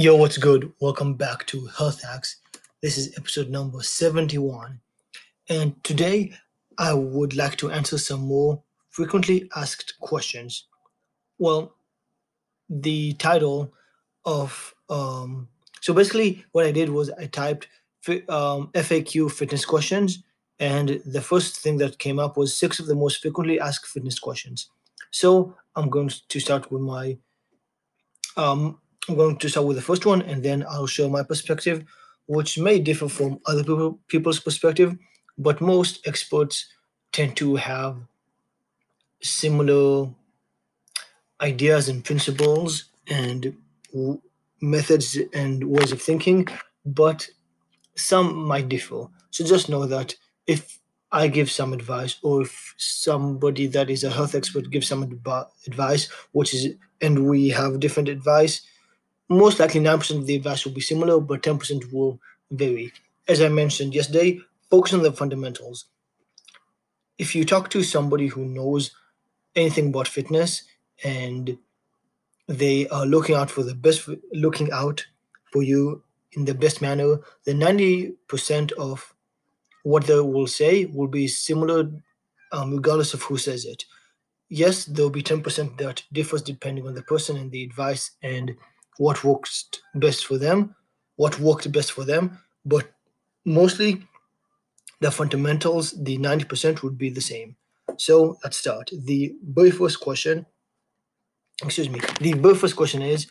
Yo, what's good? Welcome back to Health Hacks. This is episode number 71. And today I would like to answer some more frequently asked questions. Well, the title of um, so basically what I did was I typed um, FAQ fitness questions, and the first thing that came up was six of the most frequently asked fitness questions. So I'm going to start with my um, I'm going to start with the first one, and then I'll show my perspective, which may differ from other people, people's perspective, but most experts tend to have similar ideas and principles and w- methods and ways of thinking, but some might differ. So just know that if I give some advice, or if somebody that is a health expert gives some adv- advice, which is, and we have different advice, most likely 9% of the advice will be similar, but 10% will vary. As I mentioned yesterday, focus on the fundamentals. If you talk to somebody who knows anything about fitness and they are looking out for the best, looking out for you in the best manner, then 90% of what they will say will be similar um, regardless of who says it. Yes, there will be 10% that differs depending on the person and the advice and what works best for them, what worked best for them, but mostly the fundamentals, the 90% would be the same. So let's start. The very first question, excuse me, the very first question is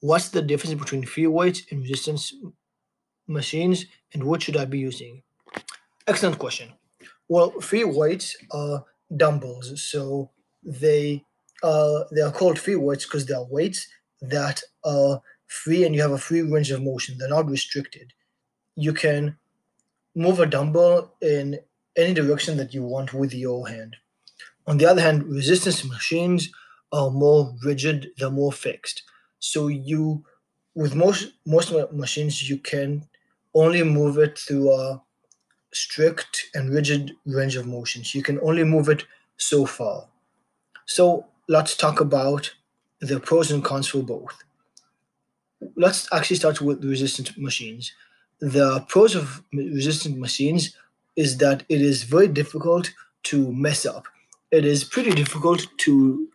what's the difference between free weights and resistance machines and what should I be using? Excellent question. Well, free weights are dumbbells, so they uh, they are called free weights because they are weights that are free and you have a free range of motion. They're not restricted. You can move a dumbbell in any direction that you want with your hand. On the other hand, resistance machines are more rigid, they're more fixed. So you with most most machines you can only move it through a strict and rigid range of motions. You can only move it so far. So let's talk about the pros and cons for both. Let's actually start with the resistant machines. The pros of resistant machines is that it is very difficult to mess up. It is pretty difficult to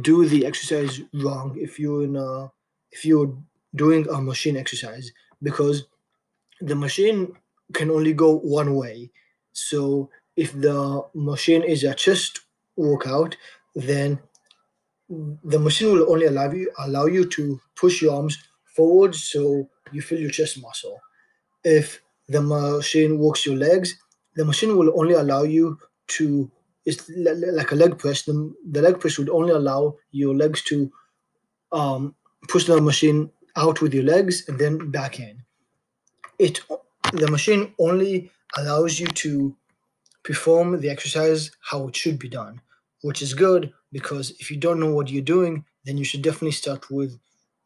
do the exercise wrong if you're in a if you're doing a machine exercise because the machine can only go one way. So if the machine is a chest workout, then the machine will only allow you allow you to push your arms forward so you feel your chest muscle. If the machine works your legs, the machine will only allow you to it's like a leg press. The, the leg press would only allow your legs to um, push the machine out with your legs and then back in. It the machine only allows you to perform the exercise how it should be done, which is good because if you don't know what you're doing, then you should definitely start with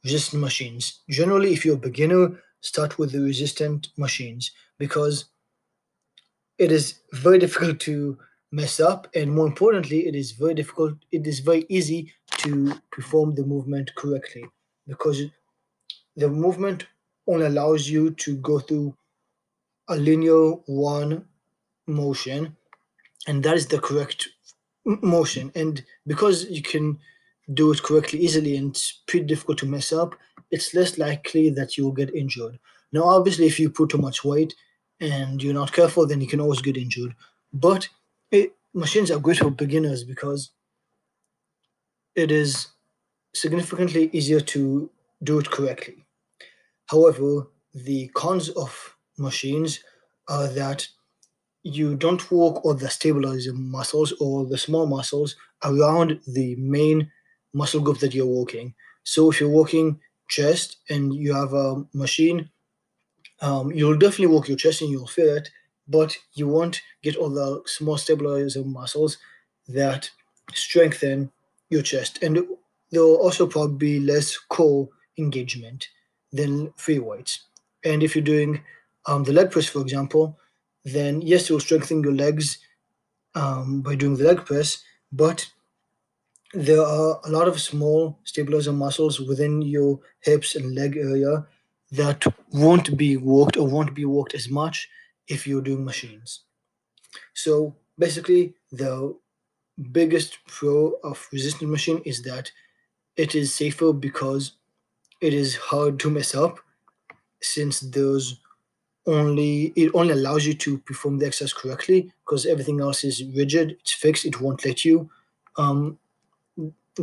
resistant machines. Generally, if you're a beginner, start with the resistant machines because it is very difficult to mess up and more importantly it is very difficult it is very easy to perform the movement correctly because the movement only allows you to go through a linear one motion and that is the correct motion. And because you can do it correctly easily and it's pretty difficult to mess up it's less likely that you'll get injured. Now obviously if you put too much weight and you're not careful then you can always get injured. But it, machines are great for beginners because it is significantly easier to do it correctly. However the cons of machines are that you don't work all the stabilizer muscles or the small muscles around the main muscle group that you're working. So if you're working chest and you have a machine, um, you'll definitely work your chest and you'll feel it, but you won't get all the small stabilizer muscles that strengthen your chest. And there will also probably be less core engagement than free weights. And if you're doing um, the leg press, for example, then yes, will strengthen your legs um, by doing the leg press, but there are a lot of small stabilizer muscles within your hips and leg area that won't be worked or won't be worked as much if you're doing machines. So basically, the biggest pro of resistance machine is that it is safer because it is hard to mess up since there's only it only allows you to perform the exercise correctly because everything else is rigid it's fixed it won't let you um,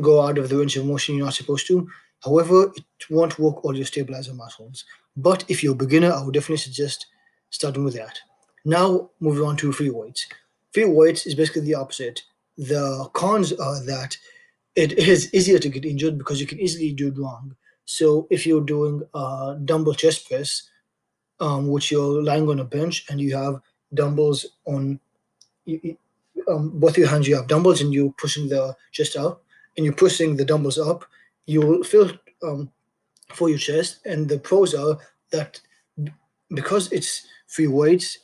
go out of the range of motion you're not supposed to. However it won't work all your stabilizer muscles. But if you're a beginner i would definitely suggest starting with that. Now moving on to free weights. Free weights is basically the opposite. The cons are that it is easier to get injured because you can easily do it wrong. So if you're doing a dumbbell chest press um, which you're lying on a bench and you have dumbbells on you, you- um, both your hands you have dumbbells and you're pushing the chest out. And you're pushing the dumbbells up. You'll feel um, for your chest. And the pros are that because it's free weights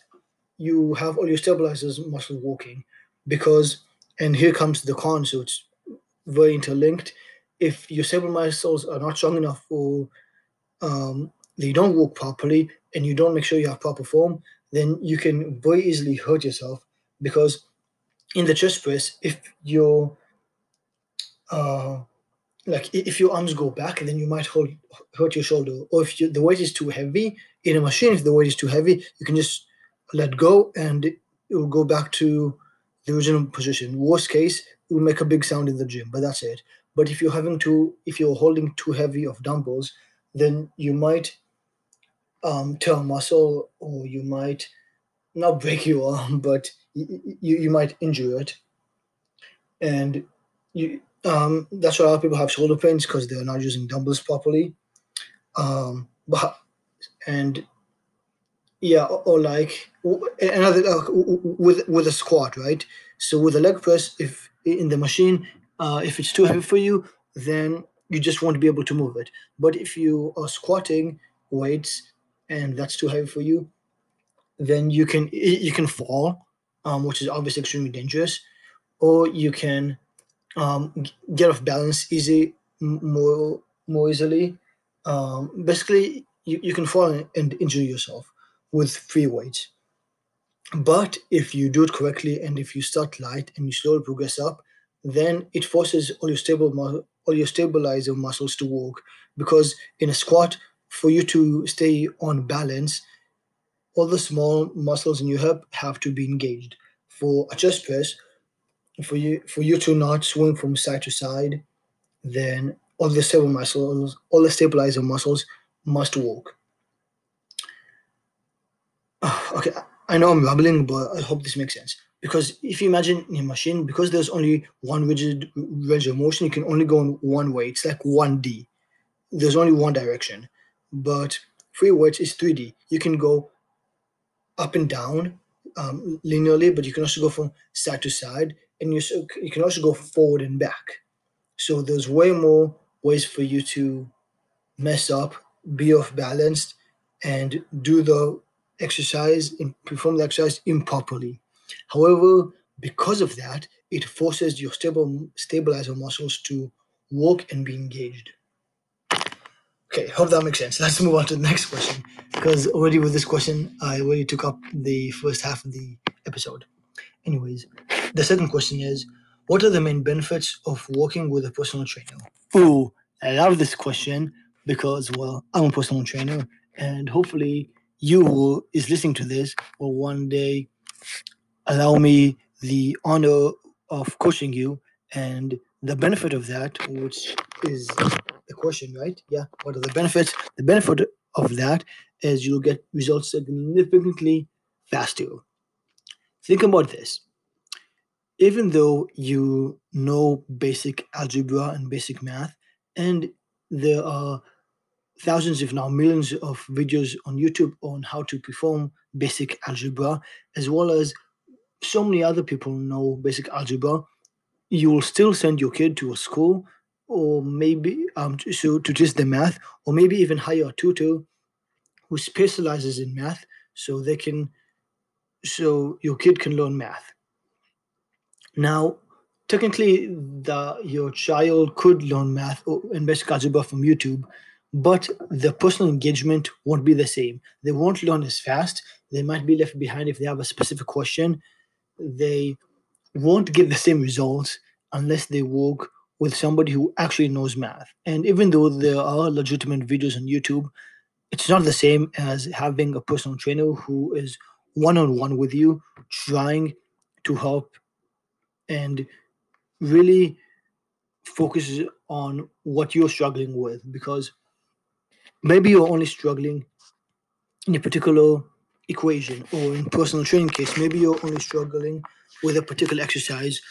you have all your stabilizers muscle working. Because and here comes the con so it's very interlinked. If your stabilizer muscles are not strong enough for um, they don't work properly and you don't make sure you have proper form, then you can very easily hurt yourself because in the chest press, if your uh, like if your arms go back, then you might hold, hurt your shoulder. Or if you, the weight is too heavy in a machine, if the weight is too heavy, you can just let go and it will go back to the original position. Worst case, it will make a big sound in the gym, but that's it. But if you're having to, if you're holding too heavy of dumbbells, then you might um, a muscle or you might not break your arm, but you, you, might injure it. And you, um, that's why a lot of people have shoulder pains because they're not using dumbbells properly. Um, but and yeah, or, or like another uh, with with a squat, right? So with a leg press, if in the machine, uh, if it's too heavy for you, then you just won't be able to move it. But if you are squatting weights and that's too heavy for you, then you can you can fall, um, which is obviously extremely dangerous, or you can um, get off balance easy more more easily. Um, basically, you, you can fall and, injure yourself with free weights. But if you do it correctly and if you start light and you slowly progress up, then it forces all your stable all your stabilizer muscles to work. Because in a squat, for you to stay on balance, all the small muscles in your hip have to be engaged. For a chest press, for you for you to not swing from side to side, then all the stable muscles, all the stabilizer muscles must work. okay, I know I'm rambling, but I hope this makes sense. Because if you imagine in a machine, because there's only one rigid range of motion, you can only go in one way. It's like 1D. There's only one direction. But free weights is 3D. You can go up and down um, linearly, but you can also go from side to side, and you you can also go forward and back. So there's way more ways for you to mess up, be off balanced, and do the exercise perform the exercise improperly. However, because of that, it forces your stable stabilizer muscles to work and be engaged. Okay, hope that makes sense. Let's move on to the next question because already with this question, I already took up the first half of the episode. Anyways, the second question is What are the main benefits of working with a personal trainer? Ooh, I love this question because, well, I'm a personal trainer and hopefully you who is listening to this will one day allow me the honor of coaching you and the benefit of that, which is the question, right? Yeah. What are the benefits? The benefit of that is you'll get results significantly faster. Think about this. Even though you know basic algebra and basic math, and there are thousands, if not millions, of videos on YouTube on how to perform basic algebra, as well as so many other people know basic algebra, you will still send your kid to a school or maybe um, so to teach the math, or maybe even hire a tutor who specializes in math so they can so your kid can learn math. Now, technically the your child could learn math or- and basic algebra from YouTube, but the personal engagement won't be the same. They won't learn as fast. They might be left behind if they have a specific question. They won't get the same results unless they work with somebody who actually knows math. And even though there are legitimate videos on YouTube, it's not the same as having a personal trainer who is one on one with you, trying to help and really focuses on what you're struggling with because maybe you're only struggling in a particular equation or in personal training case maybe you're only struggling with a particular exercise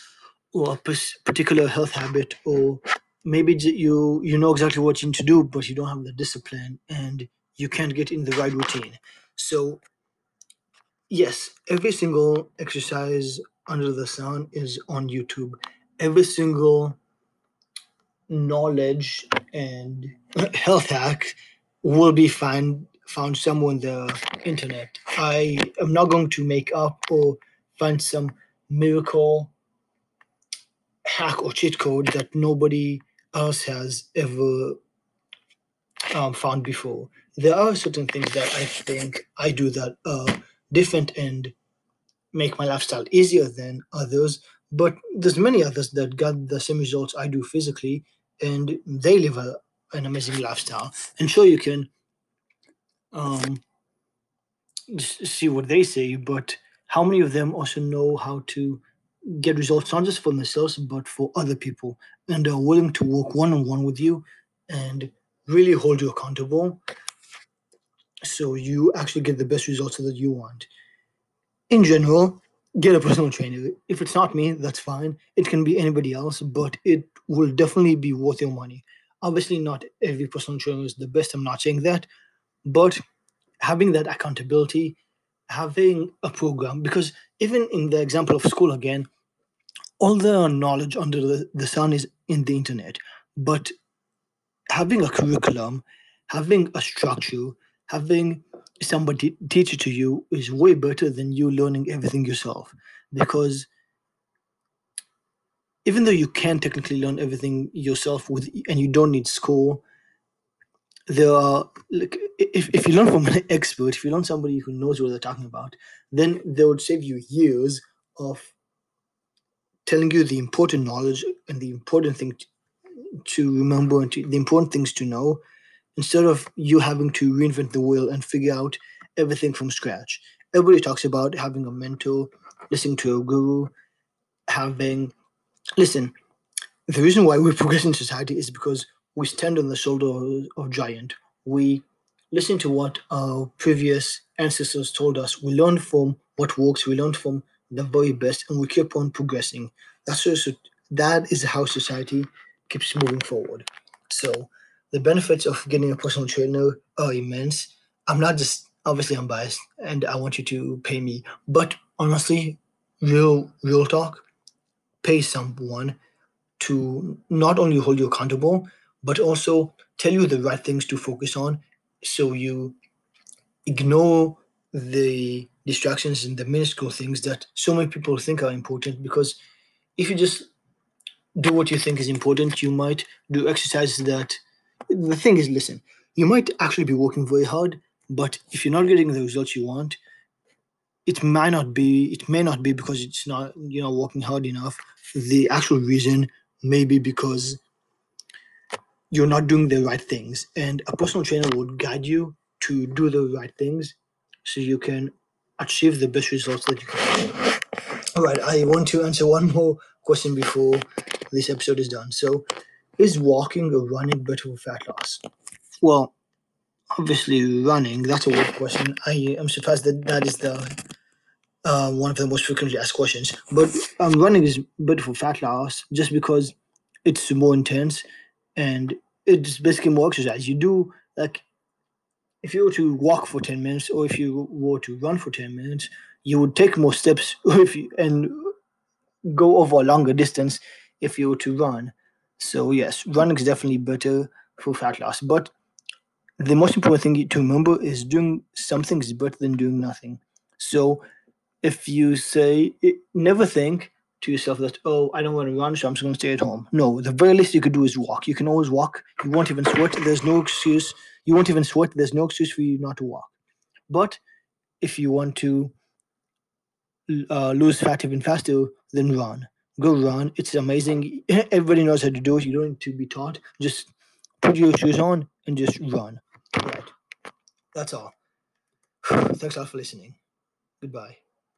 or a particular health habit or maybe you you know exactly what you need to do but you don't have the discipline and you can't get in the right routine so yes every single exercise under the sun is on youtube every single knowledge and health hack will be find found somewhere on the internet. I am not going to make up or find some miracle hack or cheat code that nobody else has ever um, found before. There are certain things that I think I do that are different and make my lifestyle easier than others, but there's many others that got the same results I do physically, and they live a, an amazing lifestyle. And sure, you can um, see what they say, but how many of them also know how to get results not just for themselves but for other people, and are willing to work one on one with you and really hold you accountable, so you actually get the best results that you want. In general, get a personal trainer. If it's not me, that's fine. It can be anybody else, but it will definitely be worth your money. Obviously, not every personal trainer is the best. I'm not saying that, but having that accountability, having a program, because even in the example of school again, all the knowledge under the, sun is in the internet, but having a curriculum, having a structure, having somebody teach it to you is way better than you learning everything yourself. Because even though you can technically learn everything yourself with and you don't need school, there are like if, if you learn from an expert, if you learn somebody who knows what they're talking about, then they would save you years of telling you the important knowledge and the important thing to remember and to, the important things to know instead of you having to reinvent the wheel and figure out everything from scratch. Everybody talks about having a mentor, listening to a guru, having listen. The reason why we progress in society is because we stand on the shoulder of giant. We listen to what our previous ancestors told us. We learn from what works. We learn from the very best, and we keep on progressing. That's just, that is how society keeps moving forward. So the benefits of getting a personal trainer are immense. I'm not just obviously I'm biased, and I want you to pay me, but honestly, real real talk, pay someone to not only hold you accountable, but also tell you the right things to focus on so you ignore the distractions and the minuscule things that so many people think are important. Because if you just do what you think is important, you might do exercises that the thing is, listen, you might actually be working very hard, but if you're not getting the results you want, it might not be it may not be because it's not you know working hard enough the actual reason may be because you're not doing the right things. And a personal trainer would guide you to do the right things so you can achieve the best results that you can all right i want to answer one more question before this episode is done. So is walking or running better for fat loss? Well obviously running that's a weird question. I am surprised that that is the uh, one of the most frequently asked questions. But um, running is better for fat loss just because it's more intense and it's basically more exercise. You do like if you were to walk for 10 minutes or if you were to run for 10 minutes, you would take more steps if you, and go over a longer distance if you were to run. So, yes, running is definitely better for fat loss. But the most important thing to remember is doing something is better than doing nothing. So, if you say it, never think to yourself that oh I don't want to run, so I'm just going to stay at home. No, the very least you could do is walk. You can always walk. You won't even sweat. There's no excuse. You won't even sweat. There's no excuse for you not to walk. But if you want to uh, lose fat even faster, then run. Go run. It's amazing. Everybody knows how to do it. You don't need to be taught. Just put your shoes on and just run. Right. That's all. Thanks a lot for listening. Goodbye.